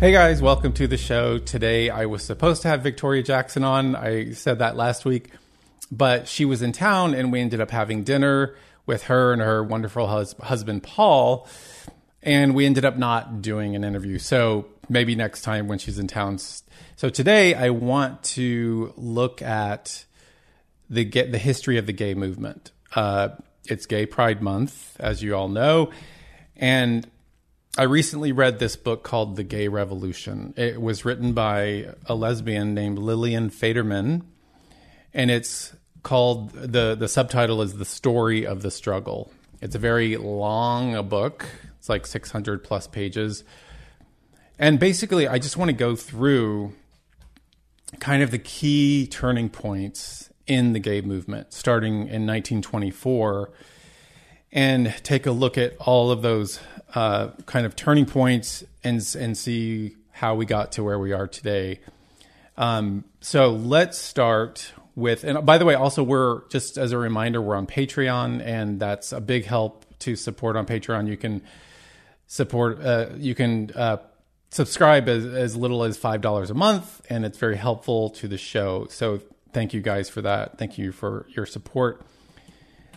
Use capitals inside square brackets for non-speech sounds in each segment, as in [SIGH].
Hey guys, welcome to the show. Today I was supposed to have Victoria Jackson on. I said that last week, but she was in town and we ended up having dinner with her and her wonderful hus- husband Paul. And we ended up not doing an interview. So maybe next time when she's in town. So today I want to look at the get the history of the gay movement. Uh, it's Gay Pride Month, as you all know, and I recently read this book called The Gay Revolution. It was written by a lesbian named Lillian Faderman, and it's called the the subtitle is The Story of the Struggle. It's a very long book. It's like 600 plus pages. And basically, I just want to go through kind of the key turning points in the gay movement starting in 1924 and take a look at all of those uh, kind of turning points and and see how we got to where we are today. Um, so let's start with, and by the way, also we're just as a reminder, we're on Patreon, and that's a big help to support on Patreon. You can support, uh, you can uh, subscribe as, as little as five dollars a month, and it's very helpful to the show. So thank you guys for that. Thank you for your support.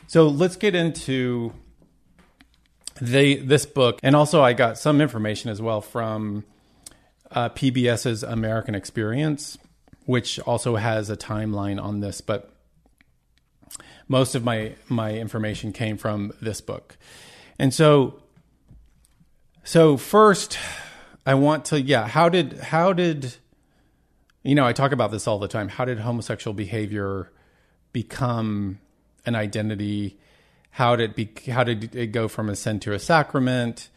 So let's get into they this book, and also I got some information as well from uh, PBS's American Experience, which also has a timeline on this, but most of my my information came from this book, and so so first I want to yeah how did how did you know I talk about this all the time. How did homosexual behavior become an identity how did it be how did it go from a sin to a sacrament?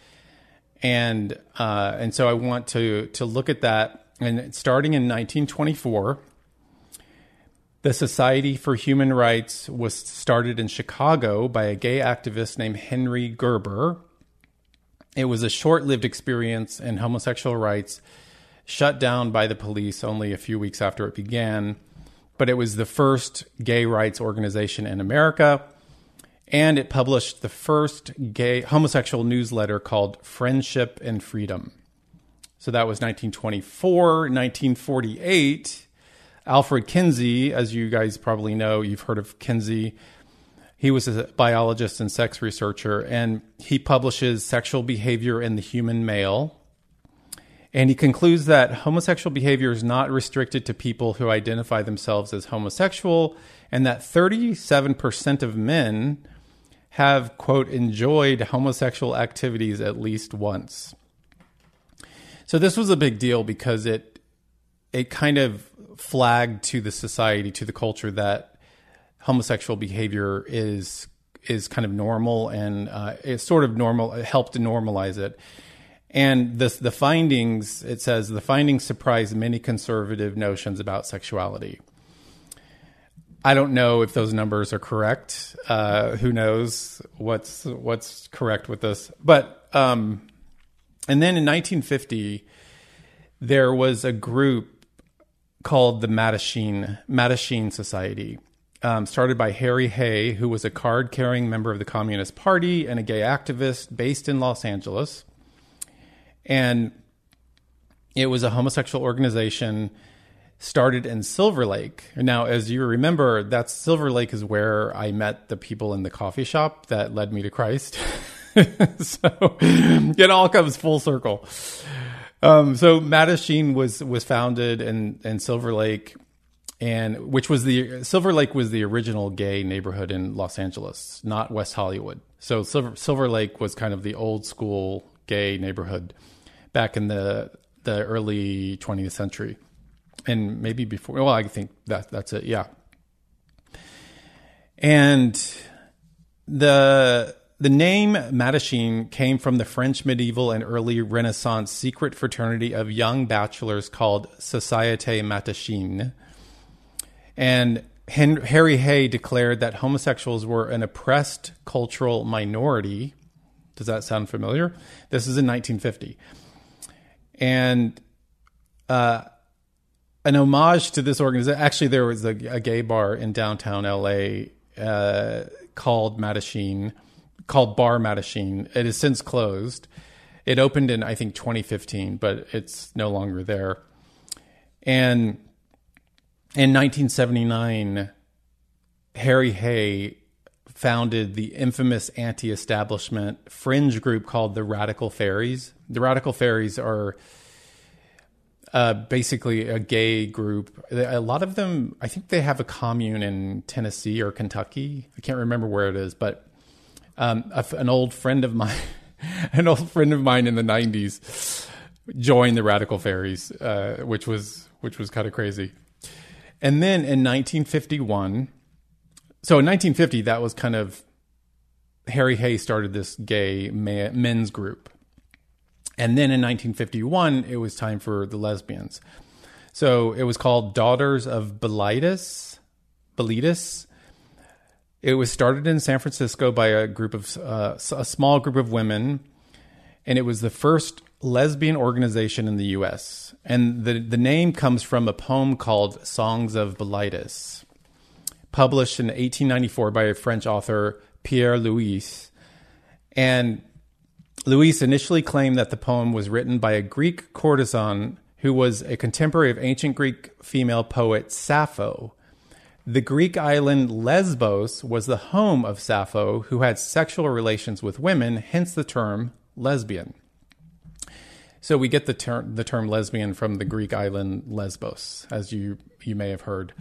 And uh, and so I want to to look at that. And starting in 1924 the Society for Human Rights was started in Chicago by a gay activist named Henry Gerber. It was a short-lived experience and homosexual rights shut down by the police only a few weeks after it began, but it was the first gay rights organization in America and it published the first gay homosexual newsletter called Friendship and Freedom. So that was 1924, 1948. Alfred Kinsey, as you guys probably know, you've heard of Kinsey. He was a biologist and sex researcher, and he publishes Sexual Behavior in the Human Male. And he concludes that homosexual behavior is not restricted to people who identify themselves as homosexual, and that 37% of men have, quote, enjoyed homosexual activities at least once. So this was a big deal because it it kind of flagged to the society, to the culture that homosexual behavior is is kind of normal and uh, sort of normal. It helped to normalize it. And this, the findings, it says the findings surprised many conservative notions about sexuality. I don't know if those numbers are correct. Uh, who knows what's what's correct with this? But um, and then in 1950, there was a group called the Mattachine Mattachine Society, um, started by Harry Hay, who was a card-carrying member of the Communist Party and a gay activist based in Los Angeles, and it was a homosexual organization started in Silver Lake. Now, as you remember, that Silver Lake is where I met the people in the coffee shop that led me to Christ. [LAUGHS] so it all comes full circle. Um, so Mattachine was was founded in in Silver Lake, and which was the Silver Lake was the original gay neighborhood in Los Angeles, not West Hollywood. So Silver Silver Lake was kind of the old school gay neighborhood back in the the early 20th century and maybe before. Well, I think that that's it. Yeah. And the the name Mattachine came from the French medieval and early Renaissance secret fraternity of young bachelors called Societe Mattachine. And Harry Hay declared that homosexuals were an oppressed cultural minority. Does that sound familiar? This is in 1950. And uh, an homage to this organization. Actually, there was a, a gay bar in downtown LA uh, called Mattachine called Bar Mattachine. It has since closed. It opened in I think 2015, but it's no longer there. And in 1979, Harry Hay founded the infamous anti-establishment fringe group called the Radical Faeries. The Radical Faeries are uh, basically a gay group. A lot of them, I think they have a commune in Tennessee or Kentucky. I can't remember where it is, but um, a, an old friend of mine, [LAUGHS] an old friend of mine in the '90s, joined the Radical Faeries, uh, which was which was kind of crazy. And then in 1951, so in 1950, that was kind of Harry Hay started this gay men's group. And then in 1951, it was time for the lesbians. So it was called Daughters of Bilitis. Bilitis. It was started in San Francisco by a group of uh, a small group of women, and it was the first lesbian organization in the U.S. And the the name comes from a poem called "Songs of Bilitis," published in 1894 by a French author Pierre Louys. And Louys initially claimed that the poem was written by a Greek courtesan who was a contemporary of ancient Greek female poet Sappho the Greek island Lesbos was the home of Sappho, who had sexual relations with women, hence the term lesbian. So we get the term the term lesbian from the Greek island Lesbos, as you you may have heard.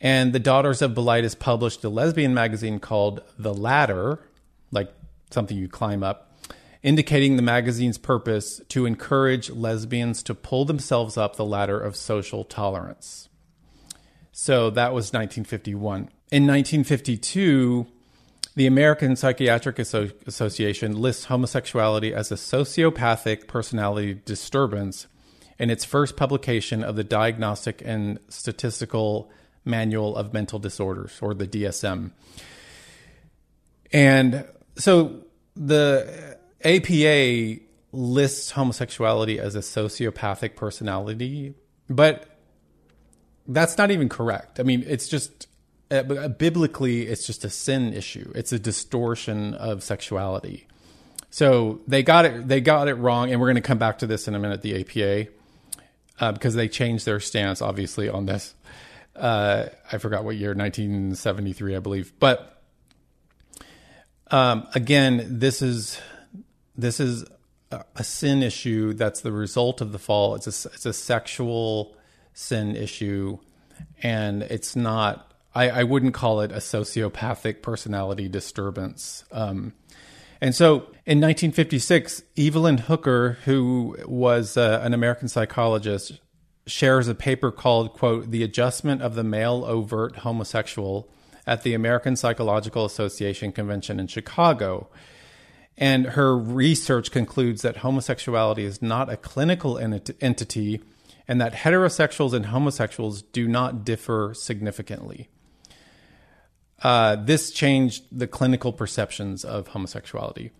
And the Daughters of Bilitis published a lesbian magazine called The Ladder, like something you climb up, indicating the magazine's purpose to encourage lesbians to pull themselves up the ladder of social tolerance. So that was 1951. In 1952, the American Psychiatric Asso- Association lists homosexuality as a sociopathic personality disturbance in its first publication of the Diagnostic and Statistical Manual of Mental Disorders, or the DSM. And so the APA lists homosexuality as a sociopathic personality, but that's not even correct. I mean, it's just uh, biblically, it's just a sin issue. It's a distortion of sexuality. So they got it. They got it wrong, and we're going to come back to this in a minute. The APA, uh, because they changed their stance, obviously, on this. Uh, I forgot what year, 1973, I believe. But um, again, this is this is a, a sin issue that's the result of the fall. It's a it's a sexual sin issue, and it's not. I, I wouldn't call it a sociopathic personality disturbance. Um, and so in 1956, Evelyn Hooker, who was uh, an American psychologist, shares a paper called, quote, The Adjustment of the Male Overt Homosexual at the American Psychological Association Convention in Chicago. And her research concludes that homosexuality is not a clinical ent- entity and that heterosexuals and homosexuals do not differ significantly. Uh, this changed the clinical perceptions of homosexuality.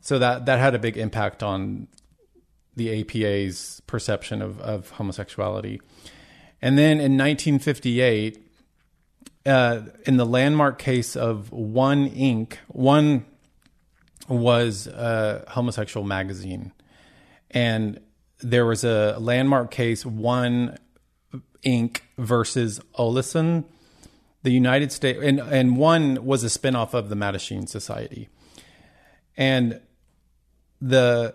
So that, that had a big impact on the APA's perception of, of homosexuality. And then in 1958, uh, in the landmark case of One Inc., One was a homosexual magazine. And there was a landmark case, One Inc. versus Olesen. The United States, and, and one was a spinoff of the Mattachine Society. And the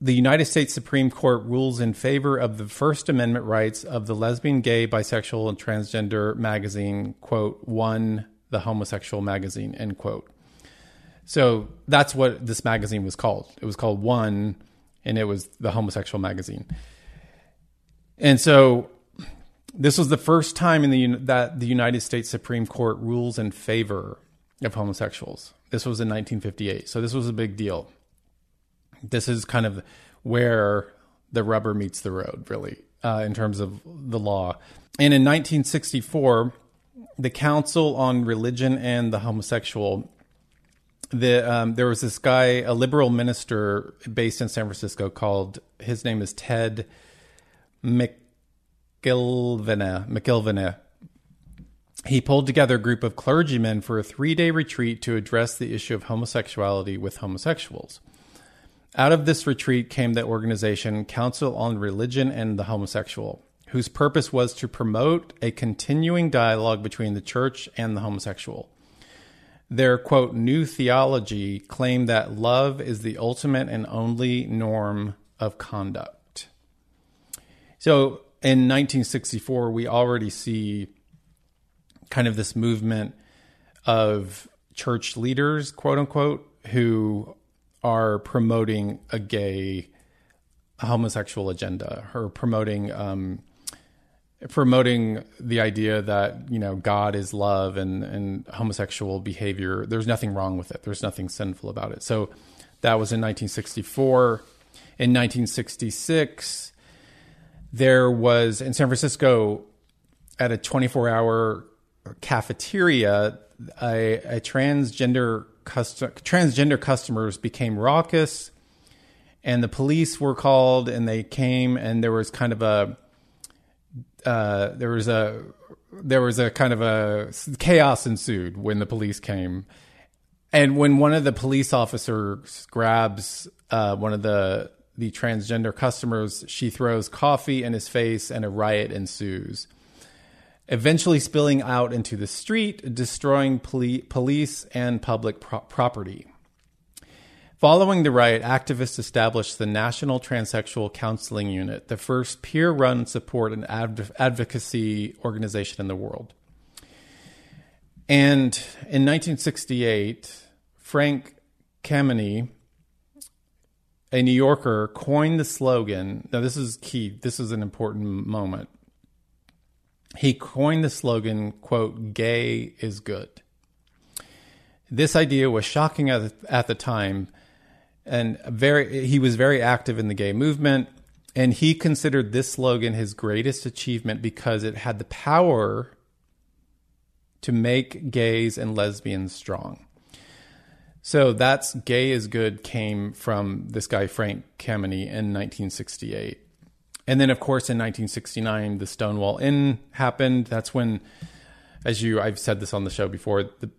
the United States Supreme Court rules in favor of the First Amendment rights of the lesbian, gay, bisexual, and transgender magazine, quote, one, the homosexual magazine, end quote. So that's what this magazine was called. It was called One, and it was the homosexual magazine. And so this was the first time in the that the United States Supreme Court rules in favor of homosexuals. This was in 1958. So this was a big deal. This is kind of where the rubber meets the road, really, uh, in terms of the law. And in 1964, the Council on Religion and the Homosexual, the um, there was this guy, a liberal minister based in San Francisco, called his name is Ted McIlvenna. McIlvenna. He pulled together a group of clergymen for a three day retreat to address the issue of homosexuality with homosexuals. Out of this retreat came the organization Council on Religion and the Homosexual, whose purpose was to promote a continuing dialogue between the church and the homosexual. Their quote, new theology claimed that love is the ultimate and only norm of conduct. So in 1964, we already see kind of this movement of church leaders, quote unquote, who are promoting a gay homosexual agenda or promoting um, promoting the idea that you know God is love and and homosexual behavior there's nothing wrong with it. There's nothing sinful about it. So that was in 1964 in 1966 there was in San Francisco at a 24 hour cafeteria a, a transgender custom, transgender customers became raucous, and the police were called, and they came, and there was kind of a uh, there was a there was a kind of a chaos ensued when the police came, and when one of the police officers grabs uh, one of the the transgender customers, she throws coffee in his face, and a riot ensues eventually spilling out into the street, destroying poli- police and public pro- property. Following the riot, activists established the National Transsexual Counseling Unit, the first peer run support and adv- advocacy organization in the world. And in 1968, Frank Kameny, a New Yorker, coined the slogan. Now, this is key, this is an important moment he coined the slogan, quote, gay is good. This idea was shocking at the, at the time, and very he was very active in the gay movement, and he considered this slogan his greatest achievement because it had the power to make gays and lesbians strong. So that's gay is good came from this guy Frank Kameny in 1968. And then, of course, in 1969, the Stonewall Inn happened. That's when, as you, I've said this on the show before, the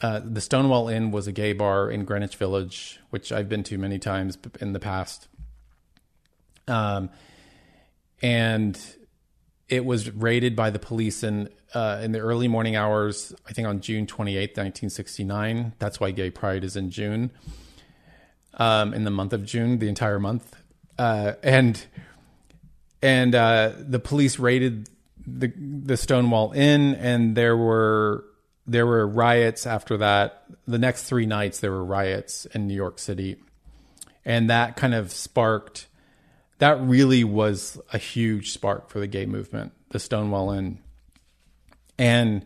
uh, the Stonewall Inn was a gay bar in Greenwich Village, which I've been to many times in the past. Um, and it was raided by the police in uh, in the early morning hours. I think on June 28th, 1969. That's why Gay Pride is in June. Um, in the month of June, the entire month, uh, and and uh, the police raided the the Stonewall Inn, and there were there were riots after that. The next three nights, there were riots in New York City, and that kind of sparked. That really was a huge spark for the gay movement, the Stonewall Inn, and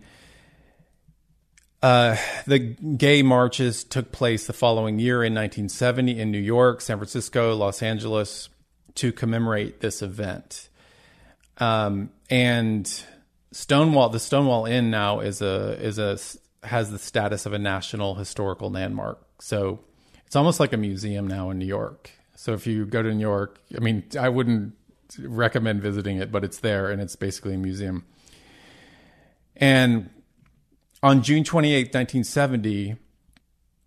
uh, the gay marches took place the following year in 1970 in New York, San Francisco, Los Angeles, to commemorate this event. Um, and Stonewall, the Stonewall Inn now is a is a has the status of a national historical landmark. So it's almost like a museum now in New York. So if you go to New York, I mean, I wouldn't recommend visiting it, but it's there and it's basically a museum. And on June 28, 1970,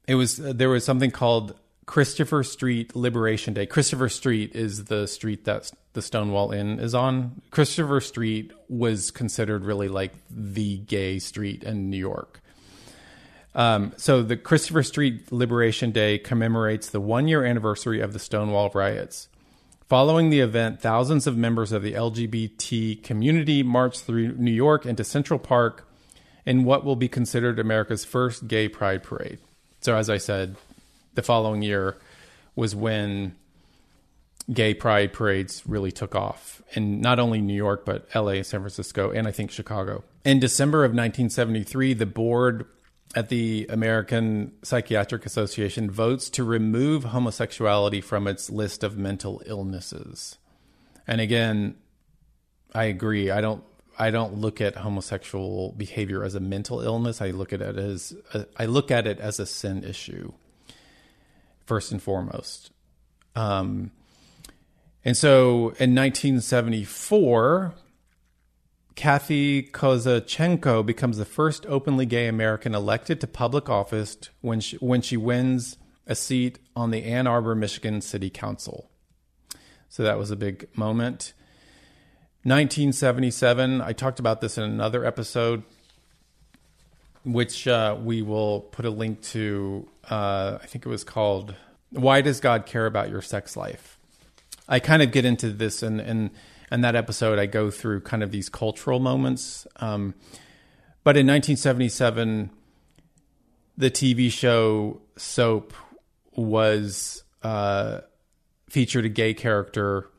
it was there was something called Christopher Street Liberation Day. Christopher Street is the street that the Stonewall Inn is on. Christopher Street was considered really like the gay street in New York. Um, so the Christopher Street Liberation Day commemorates the one year anniversary of the Stonewall riots. Following the event, thousands of members of the LGBT community marched through New York into Central Park in what will be considered America's first gay pride parade. So, as I said, the following year was when gay pride parades really took off in not only New York, but LA, San Francisco, and I think Chicago. In December of 1973, the board at the American Psychiatric Association votes to remove homosexuality from its list of mental illnesses. And again, I agree. I don't I don't look at homosexual behavior as a mental illness. I look at it as a, I look at it as a sin issue first and foremost. Um, and so in 1974, Kathy Kozachenko becomes the first openly gay American elected to public office when she, when she wins a seat on the Ann Arbor, Michigan City Council. So that was a big moment. 1977, I talked about this in another episode, which uh, we will put a link to. Uh, I think it was called "Why Does God Care About Your Sex Life?" I kind of get into this, and and and that episode, I go through kind of these cultural moments. Um, but in 1977, the TV show Soap was uh, featured a gay character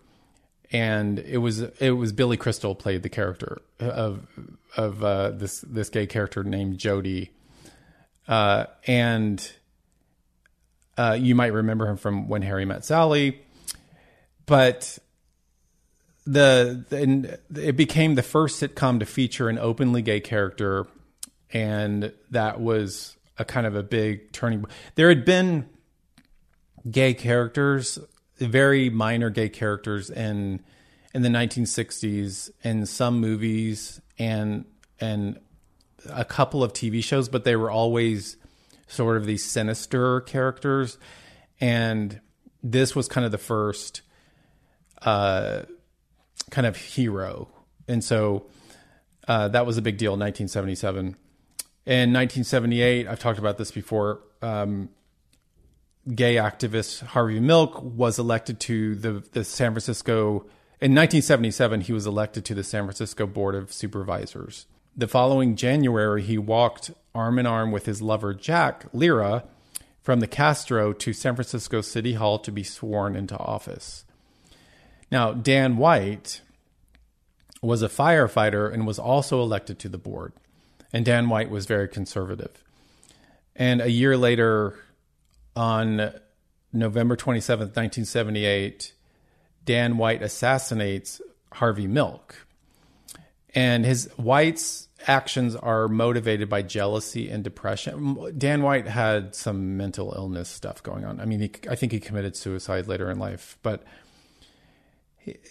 and it was it was Billy Crystal played the character of of uh, this this gay character named Jody, uh, and uh, you might remember him from When Harry Met Sally, but the, the it became the first sitcom to feature an openly gay character, and that was a kind of a big turning. Point. There had been gay characters very minor gay characters in in the 1960s in some movies and and a couple of TV shows, but they were always sort of these sinister characters, and this was kind of the first uh, kind of hero, and so uh, that was a big deal in 1977. In 1978, I've talked about this before. Um, gay activist Harvey Milk was elected to the, the San Francisco. In 1977, he was elected to the San Francisco Board of Supervisors. The following January, he walked arm in arm with his lover Jack Lira from the Castro to San Francisco City Hall to be sworn into office. Now, Dan White was a firefighter and was also elected to the board. And Dan White was very conservative. And a year later, on November 27th, 1978, Dan White assassinates Harvey Milk. And his White's actions are motivated by jealousy and depression. Dan White had some mental illness stuff going on. I mean, he, I think he committed suicide later in life, but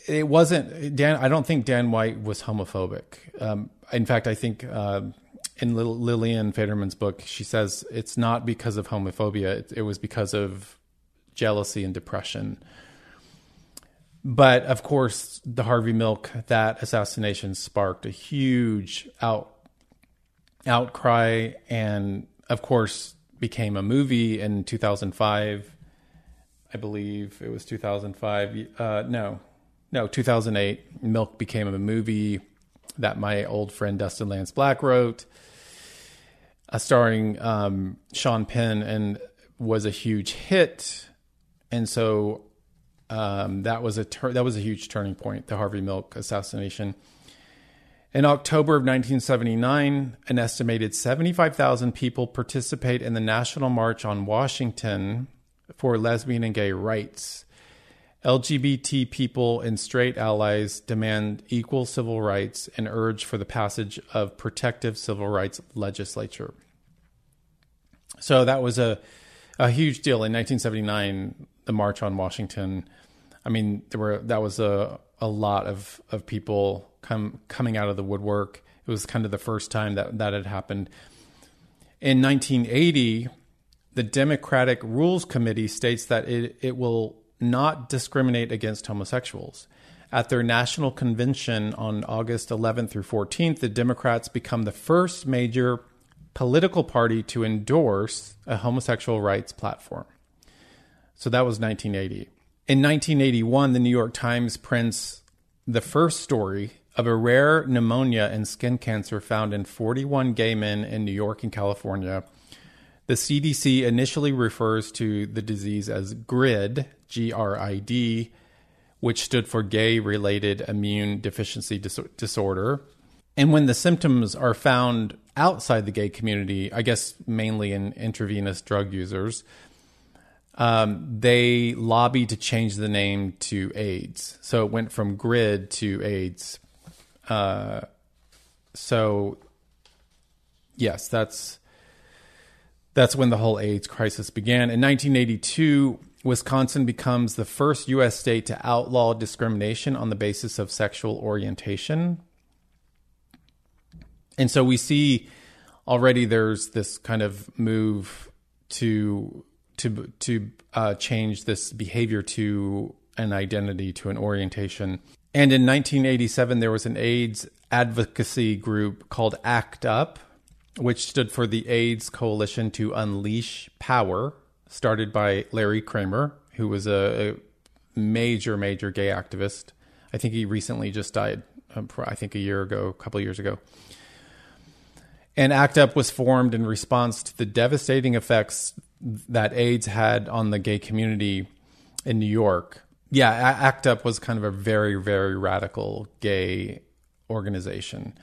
it wasn't Dan. I don't think Dan White was homophobic. Um, in fact, I think uh, in Lillian Faderman's book, she says it's not because of homophobia, it, it, was because of jealousy and depression. But of course, the Harvey Milk, that assassination sparked a huge out outcry and of course became a movie in 2005 i believe it was 2005 uh, no no 2008 milk became a movie that my old friend Dustin Lance Black wrote, uh, starring um, Sean Penn, and was a huge hit. And so um, that was a that was a huge turning point, the Harvey Milk assassination. In October of 1979, an estimated 75,000 people participate in the National March on Washington for lesbian and gay rights. LGBT people and straight allies demand equal civil rights and urge for the passage of protective civil rights legislature. So that was a a huge deal in 1979. The March on Washington. I mean, there were that was a a lot of of people come coming out of the woodwork. It was kind of the first time that that had happened. In 1980, the Democratic Rules Committee states that it, it will not discriminate against homosexuals. At their national convention on August 11th through 14th, the Democrats become the first major political party to endorse a homosexual rights platform. So that was 1980. In 1981, the New York Times prints the first story of a rare pneumonia and skin cancer found in 41 gay men in New York and California the CDC initially refers to the disease as GRID, G R I D, which stood for Gay Related Immune Deficiency Dis- Disorder. And when the symptoms are found outside the gay community, I guess mainly in intravenous drug users, um, they lobbied to change the name to AIDS. So it went from GRID to AIDS. Uh, so, yes, that's that's when the whole AIDS crisis began. In 1982, Wisconsin becomes the first U.S. state to outlaw discrimination on the basis of sexual orientation. And so we see already there's this kind of move to to to uh, change this behavior to an identity to an orientation. And in 1987, there was an AIDS advocacy group called ACT UP, which stood for the AIDS Coalition to Unleash Power, started by Larry Kramer, who was a, a major, major gay activist. I think he recently just died, um, I think a year ago, a couple years ago. And ACT UP was formed in response to the devastating effects that AIDS had on the gay community in New York. Yeah, ACT UP was kind of a very, very radical gay organization.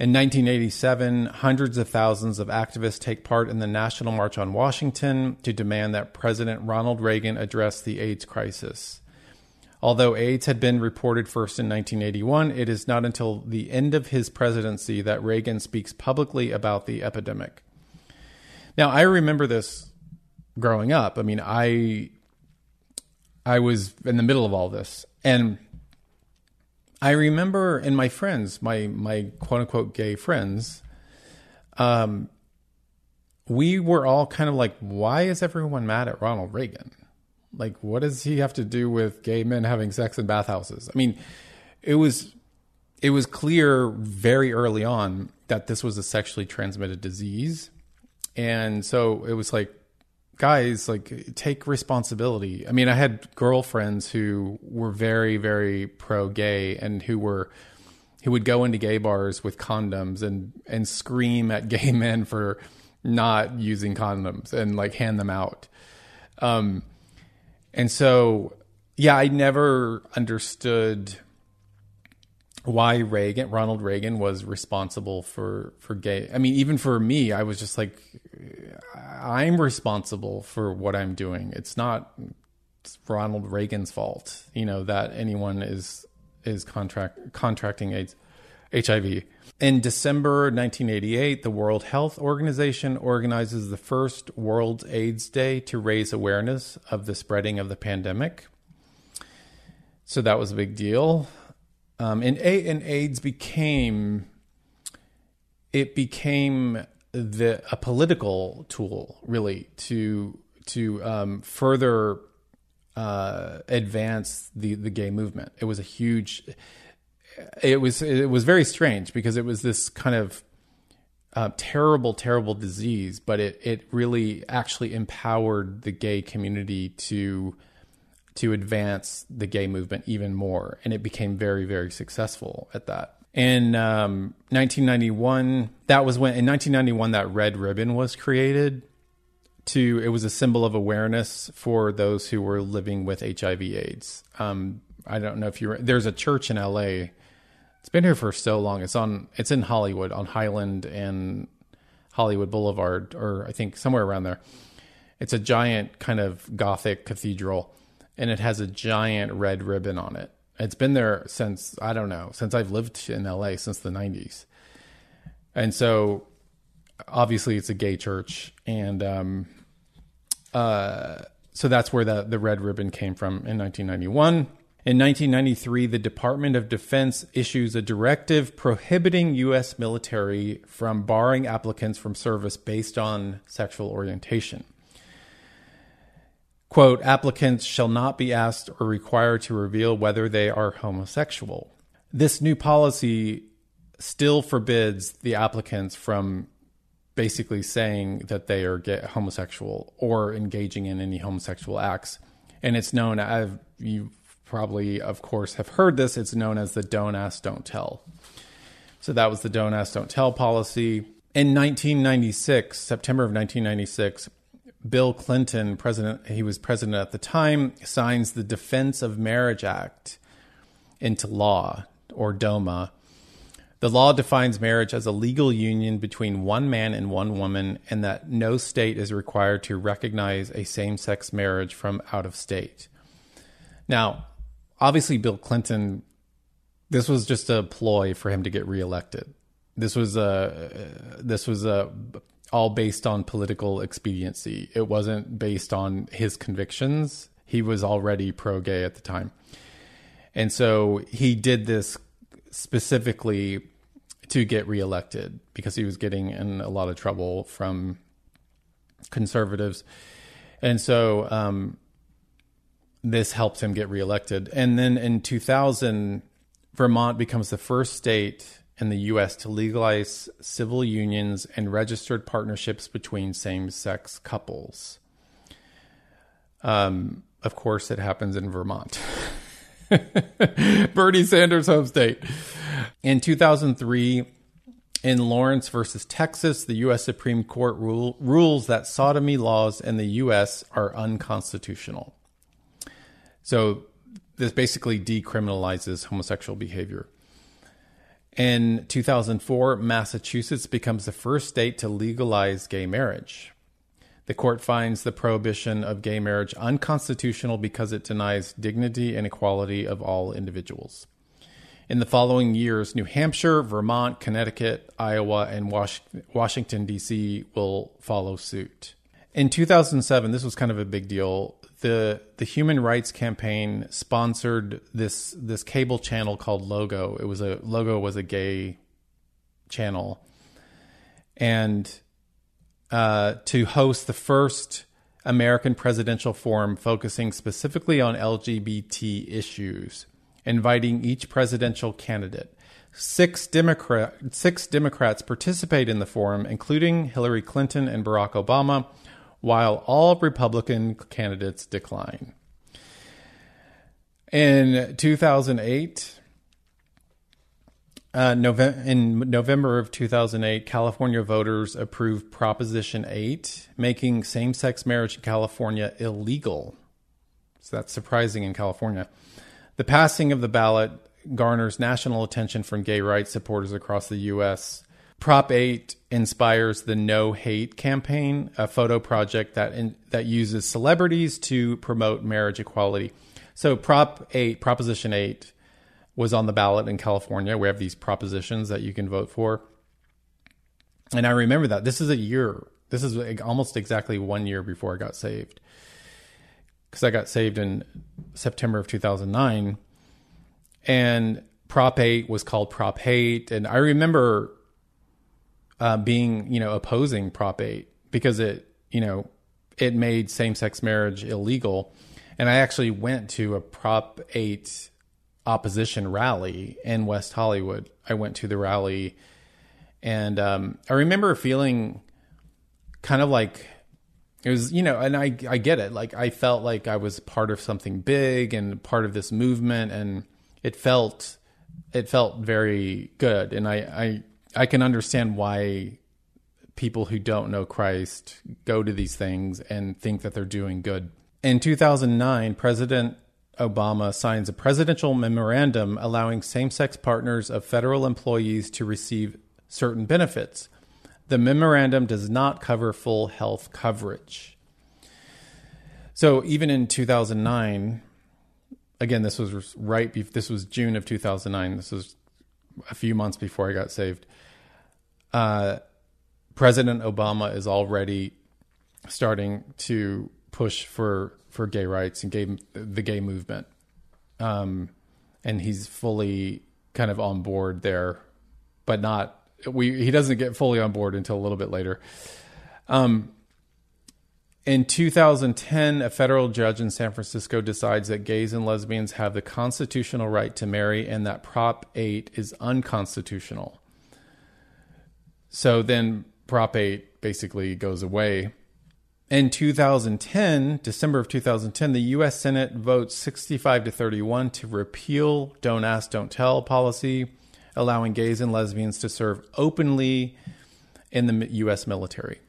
In 1987, hundreds of thousands of activists take part in the National March on Washington to demand that President Ronald Reagan address the AIDS crisis. Although AIDS had been reported first in 1981, it is not until the end of his presidency that Reagan speaks publicly about the epidemic. Now, I remember this growing up. I mean, I I was in the middle of all this, and I remember in my friends, my my quote unquote gay friends, um, we were all kind of like, why is everyone mad at Ronald Reagan? Like, what does he have to do with gay men having sex in bathhouses? I mean, it was it was clear very early on that this was a sexually transmitted disease, and so it was like guys like take responsibility. I mean i had girlfriends who were very very pro gay and who were who would go into gay bars with condoms and and scream at gay [LAUGHS] men for not using condoms and like hand them out. Um and so yeah i never understood why Reagan, Ronald Reagan, was responsible for for gay. I mean, even for me, I was just like, I'm responsible for what I'm doing. It's not Ronald Reagan's fault, you know, that anyone is is contract contracting AIDS, HIV. In December 1988, the World Health Organization organizes the first World AIDS Day to raise awareness of the spreading of the pandemic. So that was a big deal. Um, and, a- and AIDS became it became the a political tool really to to um, further uh, advance the the gay movement. It was a huge. It was it was very strange because it was this kind of uh, terrible terrible disease, but it it really actually empowered the gay community to to advance the gay movement even more, and it became very very successful at that. In um, 1991 that was when in 1991 that red ribbon was created to it was a symbol of awareness for those who were living with hiv aids. Um, i don't know if you there's a church in la it's been here for so long it's on it's in hollywood on highland and hollywood boulevard or i think somewhere around there. It's a giant kind of gothic cathedral and it has a giant red ribbon on it it's been there since I don't know since I've lived in LA since the '90s, and so obviously it's a gay church, and um, uh, so that's where the the red ribbon came from in 1991. In 1993, the Department of Defense issues a directive prohibiting U.S. military from barring applicants from service based on sexual orientation quote, applicants shall not be asked or required to reveal whether they are homosexual. This new policy still forbids the applicants from basically saying that they are homosexual or engaging in any homosexual acts. And it's known as, you probably, of course, have heard this, it's known as the don't ask, don't tell. So that was the don't ask, don't tell policy. In 1996, September of 1996, Bill Clinton, president, he was president at the time, signs the Defense of Marriage Act into law, or DOMA, The law defines marriage as a legal union between one man and one woman, and that no state is required to recognize a same sex marriage from out of state. Now, obviously, Bill Clinton, this was just a ploy for him to get reelected. This was a, this was a, all based on political expediency. It wasn't based on his convictions. He was already pro gay at the time. And so he did this specifically to get reelected because he was getting in a lot of trouble from conservatives. And so um, this helped him get reelected. And then in 2000, Vermont becomes the first state in the U.S. to legalize civil unions and registered partnerships between same sex couples. Um, of course, it happens in Vermont. [LAUGHS] Bernie Sanders' home state. In 2003, in Lawrence versus Texas, the U.S. Supreme Court rule, rules that sodomy laws in the U.S. are unconstitutional. So this basically decriminalizes homosexual behavior. In 2004, Massachusetts becomes the first state to legalize gay marriage. The court finds the prohibition of gay marriage unconstitutional because it denies dignity and equality of all individuals. In the following years, New Hampshire, Vermont, Connecticut, Iowa, and Was- Washington, D.C. will follow suit. In 2007, this was kind of a big deal. The, the Human Rights Campaign sponsored this this cable channel called Logo. It was a Logo was a gay channel, and uh, to host the first American presidential forum focusing specifically on LGBT issues, inviting each presidential candidate. Six, Democrat, six Democrats participate in the forum, including Hillary Clinton and Barack Obama, while all Republican candidates decline. In 2008, uh, November, in November of 2008, California voters approved Proposition 8, making same sex marriage in California illegal. So that's surprising in California. The passing of the ballot garners national attention from gay rights supporters across the U.S. Prop 8 inspires the No Hate campaign, a photo project that in, that uses celebrities to promote marriage equality. So Prop 8, Proposition 8 was on the ballot in California. We have these propositions that you can vote for. And I remember that. This is a year. This is almost exactly one year before I got saved. Because I got saved in September of 2009. And Prop 8 was called Prop 8. And I remember uh, being, you know, opposing Prop 8 because it, you know, it made same sex marriage illegal. And I actually went to a Prop 8 opposition rally in West Hollywood. I went to the rally, and um, I remember feeling kind of like it was, you know, and I I get it. Like I felt like I was part of something big and part of this movement, and it felt it felt very good. And I I I can understand why people who don't know Christ go to these things and think that they're doing good. In 2009, President Obama signs a presidential memorandum allowing same sex partners of federal employees to receive certain benefits. The memorandum does not cover full health coverage. So even in 2009, again, this was right. This was June of 2009. This was a few months before I got saved. Uh, President Obama is already starting to push for for gay rights and gay the gay movement, um, and he's fully kind of on board there, but not we. He doesn't get fully on board until a little bit later. Um, in 2010, a federal judge in San Francisco decides that gays and lesbians have the constitutional right to marry and that Prop 8 is unconstitutional. So then Prop 8 basically goes away. In 2010, December of 2010, the U.S. Senate votes 65 to 31 to repeal Don't Ask, Don't Tell policy, allowing gays and lesbians to serve openly in the U.S. military.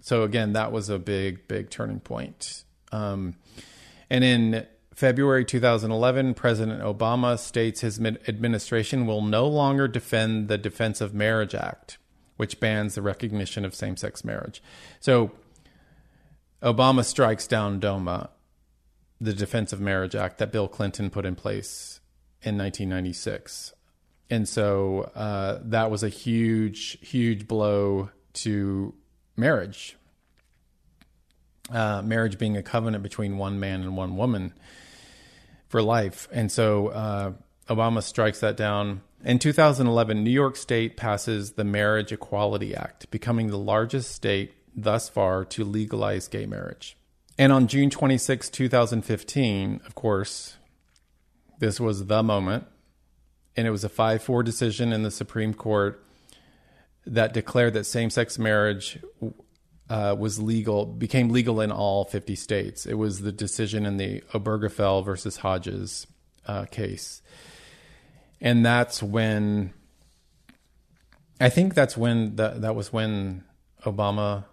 So, again, that was a big, big turning point. Um, and in February 2011, President Obama states his administration will no longer defend the Defense of Marriage Act, which bans the recognition of same sex marriage. So Obama strikes down DOMA, the Defense of Marriage Act that Bill Clinton put in place in 1996. And so uh, that was a huge, huge blow to marriage. Uh, marriage being a covenant between one man and one woman for life. And so uh, Obama strikes that down. In 2011, New York State passes the Marriage Equality Act, becoming the largest state thus far to legalize gay marriage. And on June 26, 2015, of course, this was the moment, and it was a 5 4 decision in the Supreme Court that declared that same sex marriage uh, was legal, became legal in all 50 states. It was the decision in the Obergefell versus Hodges uh, case. And that's when, I think that's when, that, that was when Obama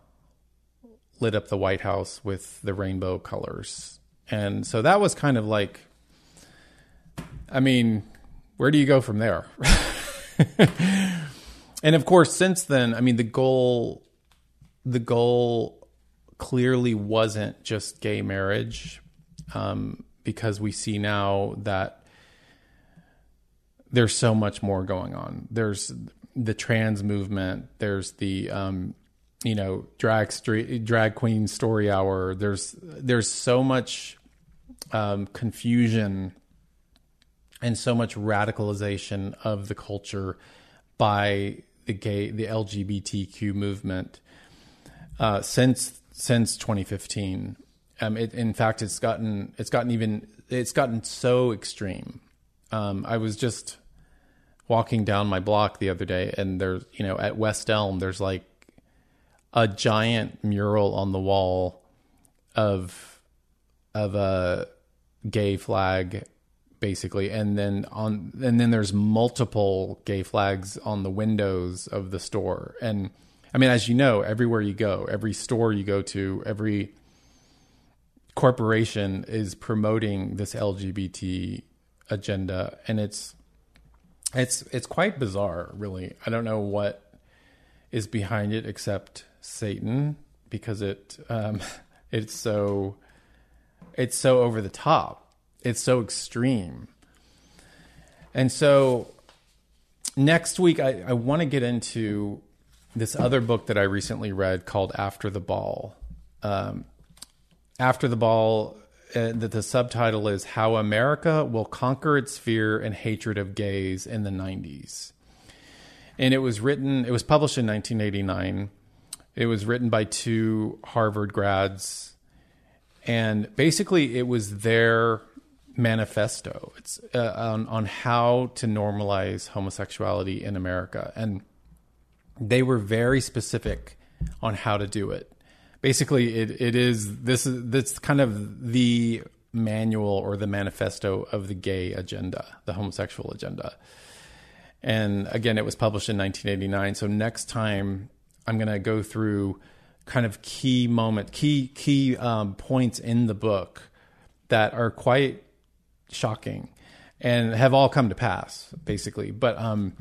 lit up the White House with the rainbow colors. And so that was kind of like, I mean, where do you go from there? [LAUGHS] and of course, since then, I mean, the goal, the goal clearly wasn't just gay marriage, um, because we see now that there's so much more going on. There's the trans movement. There's the um, you know drag street drag queen story hour there's there's so much um, confusion and so much radicalization of the culture by the gay the LGBTQ movement uh, since since 2015 um, it, in fact it's gotten it's gotten even it's gotten so extreme um, I was just walking down my block the other day and there's you know at West Elm there's like a giant mural on the wall of of a gay flag basically. And then on and then there's multiple gay flags on the windows of the store. And i mean as you know everywhere you go every store you go to every corporation is promoting this lgbt agenda. And it's it's it's quite bizarre really i don't know what is behind it except Satan because it um, [LAUGHS] it's so it's so over the top. It's so extreme. And so next week I, I want to get into this other book that I recently read called After the Ball. Um, After the Ball, uh, that the subtitle is How America Will Conquer Its Fear and Hatred of Gays in the 90s. And it was written, it was published in 1989 it was written by two Harvard grads, and basically it was their manifesto. It's uh, on on how to normalize homosexuality in America, and they were very specific on how to do it. Basically, it it is this is that's kind of the manual or the manifesto of the gay agenda, the homosexual agenda. And again, it was published in 1989. So next time I'm going to go through kind of key moment, key key um, points in the book that are quite shocking and have all come to pass, basically. But um,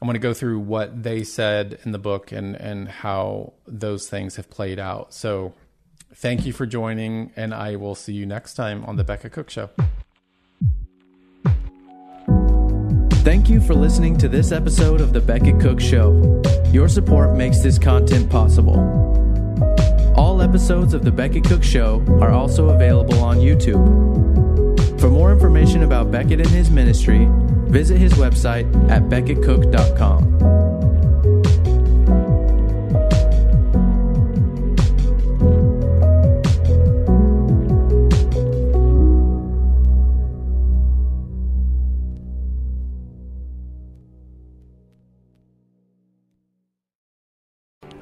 I'm going to go through what they said in the book and and how those things have played out. So, thank you for joining, and I will see you next time on the Becket Cook Show. Thank you for listening to this episode of The Becket Cook Show. Your support makes this content possible. All episodes of The Becket Cook Show are also available on YouTube. For more information about Becket and his ministry, visit his website at becketcook.com.